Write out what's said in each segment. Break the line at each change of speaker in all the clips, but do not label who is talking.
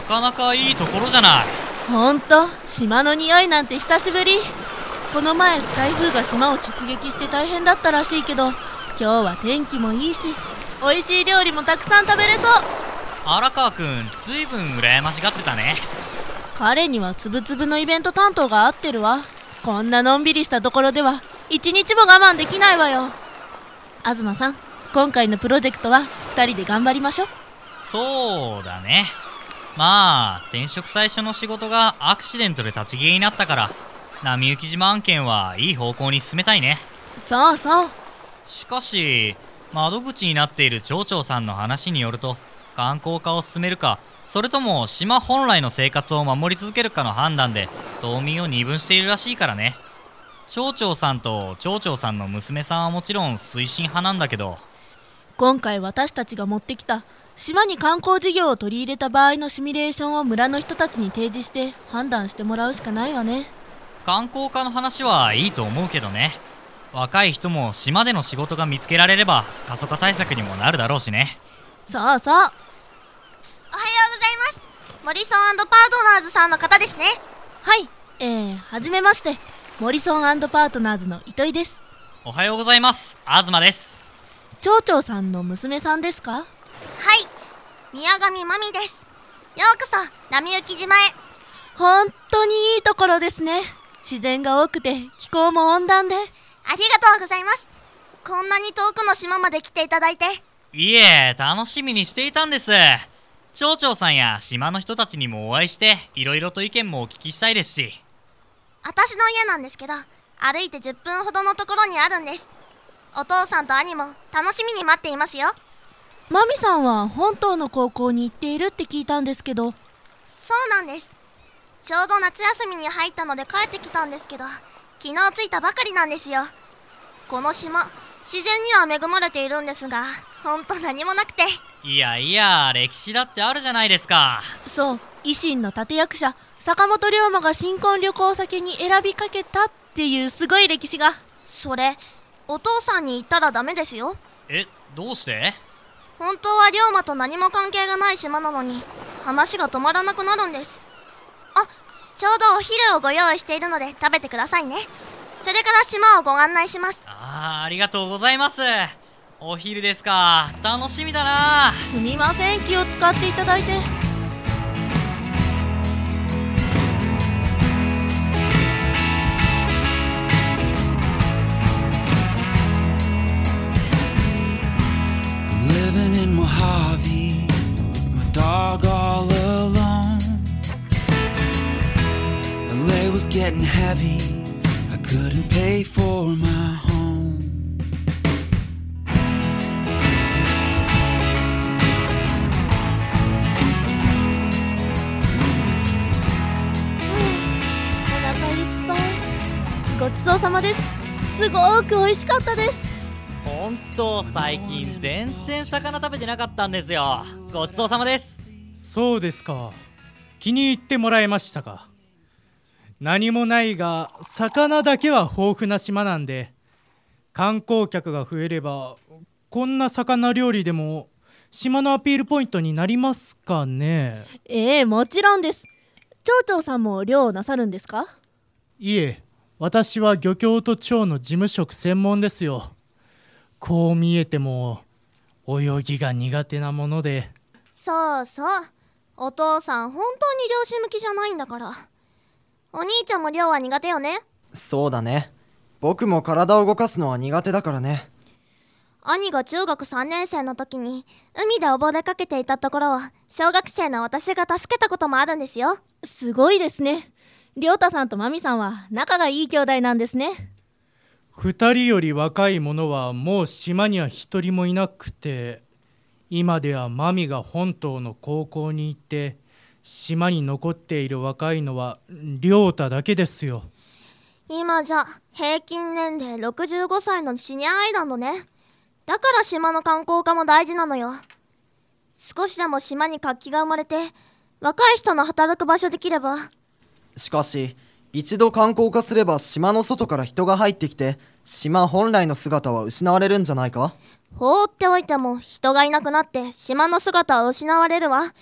なかなかいいところじゃない。
ほんと島の匂いなんて久しぶり。この前台風が島を直撃して大変だったらしいけど今日は天気もいいし美味しい料理もたくさん食べれそう。
荒川くんずいぶん羨ましがってたね。
彼にはつぶつぶのイベント担当が合ってるわ。こんなのんびりしたところでは一日も我慢できないわよ。東さん今回のプロジェクトは2人で頑張りましょう。
そうだねまあ転職最初の仕事がアクシデントで立ち消えになったから波行島案件はいい方向に進めたいね。
そうそう。
しかし窓口になっている町長さんの話によると観光化を進めるかそれとも島本来の生活を守り続けるかの判断で島民を二分しているらしいからね。町長さんと町長さんの娘さんはもちろん推進派なんだけど
今回私たちが持ってきた島に観光事業を取り入れた場合のシミュレーションを村の人たちに提示して判断してもらうしかないわね。
観光課の話はいいと思うけどね。若い人も島での仕事が見つけられれば過疎化対策にもなるだろうしね。
そうそう
おはようございます。モリソンパートナーズさんの方ですね。
はい。えー、はじめまして。モリソンパートナーズの糸井です。
おはようございます。東です。
町長さんの娘さんですか？
はい。宮上真美です。ようこそ波行島へ。
本当にいいところですね。自然が多くて気候も温暖で。
ありがとうございます。こんなに遠くの島まで来ていただいて。
いえ楽しみにしていたんです。町長さんや島の人たちにもお会いしていろいろと意見もお聞きしたいですし。
私の家なんですけど歩いて10分ほどのところにあるんです。お父さんと兄も楽しみに待っていますよ
マミさんは本島の高校に行っているって聞いたんですけど。
そうなんです。ちょうど夏休みに入ったので帰ってきたんですけど昨日着いたばかりなんですよ。この島自然には恵まれているんですがほんと何もなくて。
いやいや歴史だってあるじゃないですか。
そう維新の立役者坂本龍馬が新婚旅行先に選びかけたっていうすごい歴史が。
それお父さんに言ったらダメですよ。
えどうして？
本当は龍馬と何も関係がない島なのに話が止まらなくなるんです。あちょうどお昼をご用意しているので食べてくださいね。それから島をご案内します。
ああありがとうございます。お昼ですか。楽しみだな。
すみません。気を使っていただいて
getting heavy, I couldn't pay for my home.
お腹いっぱい。ごちそうさまです。すごく美味しかったです。
ほんと最近全然魚食べてなかったんですよ。ごちそうさまです。
そうですか。気に入ってもらえましたか何もないが魚だけは豊富な島なんで観光客が増えればこんな魚料理でも島のアピールポイントになりますかね？
ええもちろんです。町長さんも漁をなさるんですか？
いえ私は漁協と町の事務職専門ですよ。こう見えても泳ぎが苦手なもので。
そうそう。お父さん本当に漁師向きじゃないんだからお兄ちゃんも漁は苦手よね？
そうだね。僕も体を動かすのは苦手だからね。
兄が中学3年生の時に海で溺れかけていたところを小学生の私が助けたこともあるんですよ。
すごいですね。亮太さんとマミさんは仲がいい兄弟なんですね。
2人より若い者はもう島には一人もいなくて今ではマミが本島の高校に行って島に残っている若いのは亮太だけですよ。
今じゃ平均年齢65歳のシニアアイランドね。だから島の観光化も大事なのよ。少しでも島に活気が生まれて若い人の働く場所できれば。
しかし一度観光化すれば島の外から人が入ってきて島本来の姿は失われるんじゃないか？
放っておいても人がいなくなって島の姿は失われるわ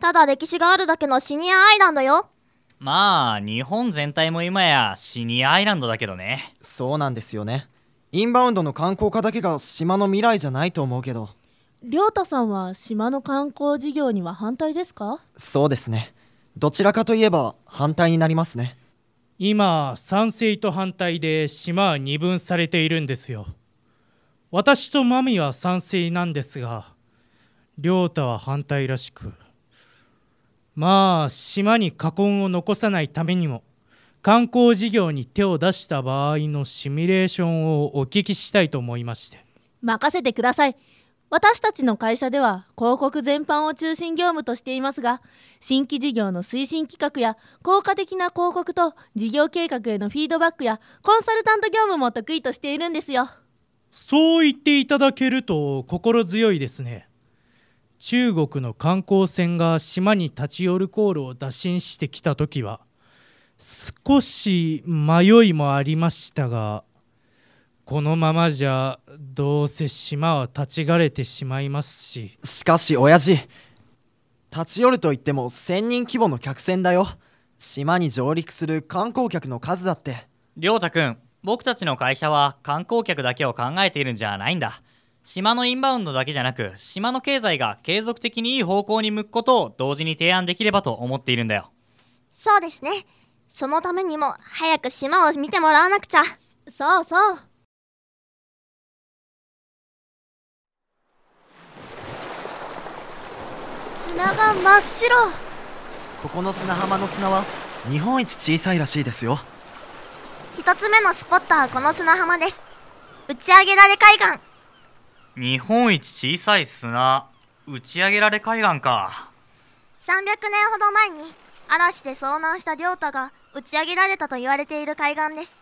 ただ歴史があるだけのシニアアイランドよ。
まあ日本全体も今やシニアアイランドだけどね。
そうなんですよね。インバウンドの観光家だけが島の未来じゃないと思うけど。
亮太さんは島の観光事業には反対ですか？
そうですね。どちらかといえば反対になりますね。
今賛成と反対で島は二分されているんですよ。私とマミは賛成なんですが亮太は反対らしくまあ島に禍根を残さないためにも観光事業に手を出した場合のシミュレーションをお聞きしたいと思いまして。
任せてください。私たちの会社では広告全般を中心業務としていますが新規事業の推進企画や効果的な広告と事業計画へのフィードバックやコンサルタント業務も得意としているんですよ。
そう言っていただけると心強いですね中国の観光船が島に立ち寄る航路を打診してきた時は少し迷いもありましたがこのままじゃどうせ島は立ち枯れてしまいますし。
しかし親父立ち寄るといっても1000人規模の客船だよ。島に上陸する観光客の数だって。
亮太くん僕たちの会社は観光客だけを考えているんじゃないんだ島のインバウンドだけじゃなく島の経済が継続的にいい方向に向くことを同時に提案できればと思っているんだよ。
そうですね。そのためにも早く島を見てもらわなくちゃ。
そうそう。砂が真っ白。
ここの砂浜の砂は日本一小さいらしいですよ。
一つ目のスポットはこの砂浜です。打ち上げられ海岸
日本一小さい砂打ち上げられ海岸か。
300年ほど前に嵐で遭難した亮太が打ち上げられたと言われている海岸です。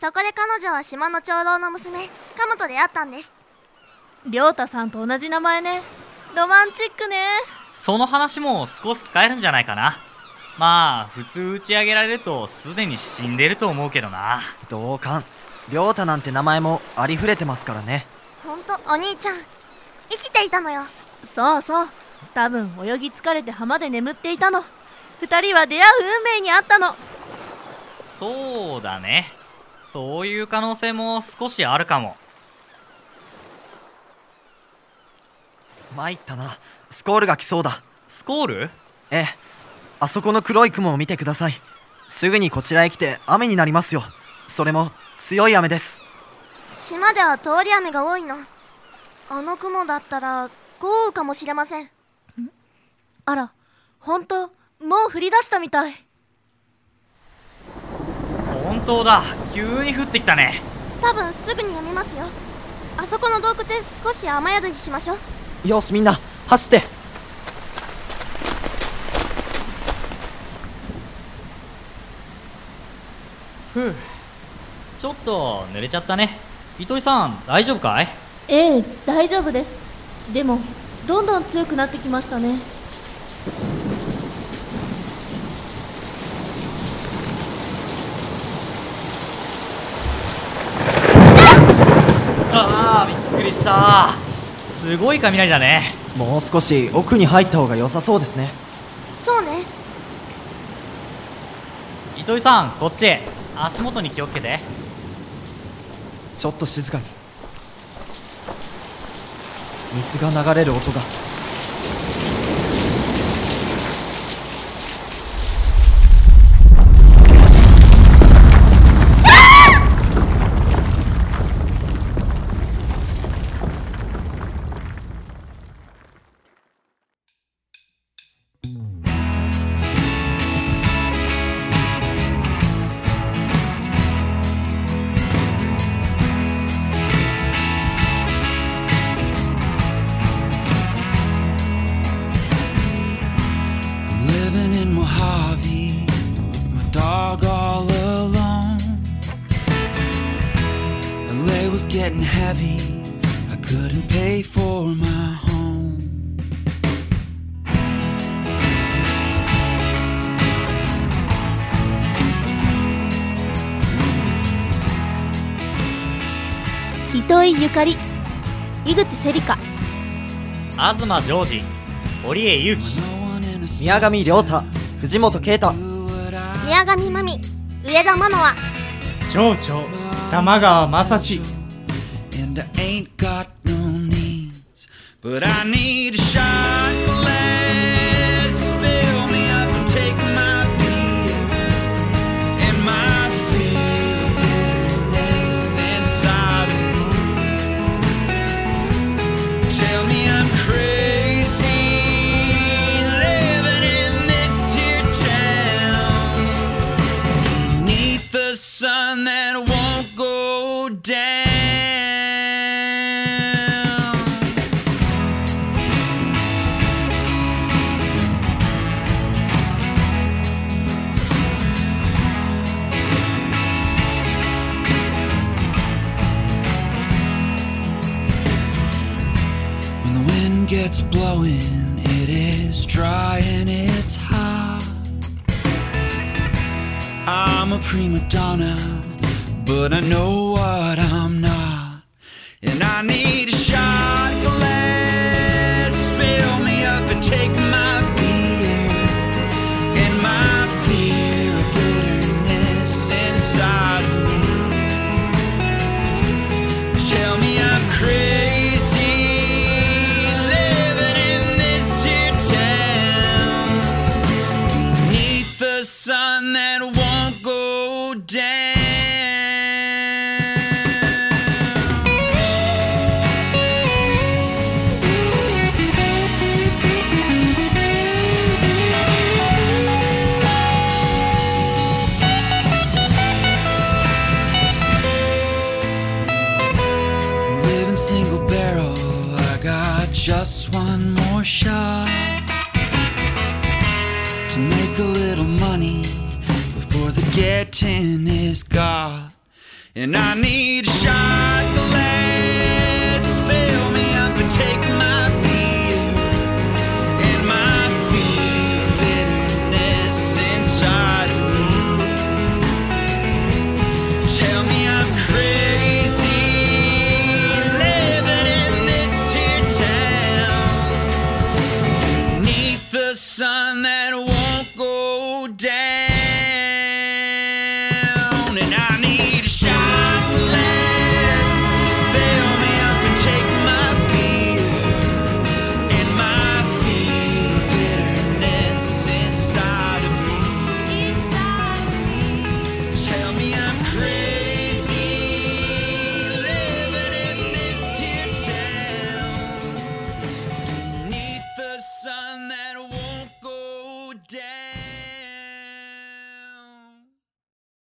そこで彼女は島の長老の娘カムと出会ったんです。
亮太さんと同じ名前ね。ロマンチックね。
その話も少し使えるんじゃないかな。まあ普通打ち上げられるとすでに死んでると思うけどな。
同感。亮太なんて名前もありふれてますからね
ほんとお兄ちゃん。生きていたのよ。
そうそう。多分泳ぎ疲れて浜で眠っていたの。二人は出会う運命にあったの。
そうだね。そういう可能性も少しあるかも。
参ったな。スコールが来そうだ。
スコール？
ええ。あそこの黒い雲を見てください。すぐにこちらへ来て雨になりますよ。それも強い雨です
島では通り雨が多いの。あの雲だったら豪雨かもしれません。
あら本当もう降り出したみたい。
本当だ急に降ってきたね。
多分すぐにやみますよ。あそこの洞窟で少し雨宿りしましょう。
よしみんな走って。
ふうちょっと濡れちゃったね糸井さん大丈夫かい？
ええ大丈夫です。でもどんどん強くなってきましたね。
ああびっくりした。すごい雷だね。
もう少し奥に入った方が良さそうですね。
そうね。
糸井さんこっち足元に気をつけて
ちょっと静かに。水が流れる音が。
Heavy, I couldn't pay for my home.
–糸井ゆかり井口セリカ
東ジョージ堀江祐樹
宮上亮太藤本啓太
宮上真美上田真乃
町長玉川正史
And I ain't got no needs, but I need a shot glass. Fill me up and take my beer and my inside of me. Tell me I'm crazy living in this here town beneath the sun that won't go down. Gets it is dry and it's hot. I'm a prima donna, but I know what I'm not. And I need a shot single barrel, I got just one more shot to make a little money before the getting is gone. And I need a shot glass, fill me up and take my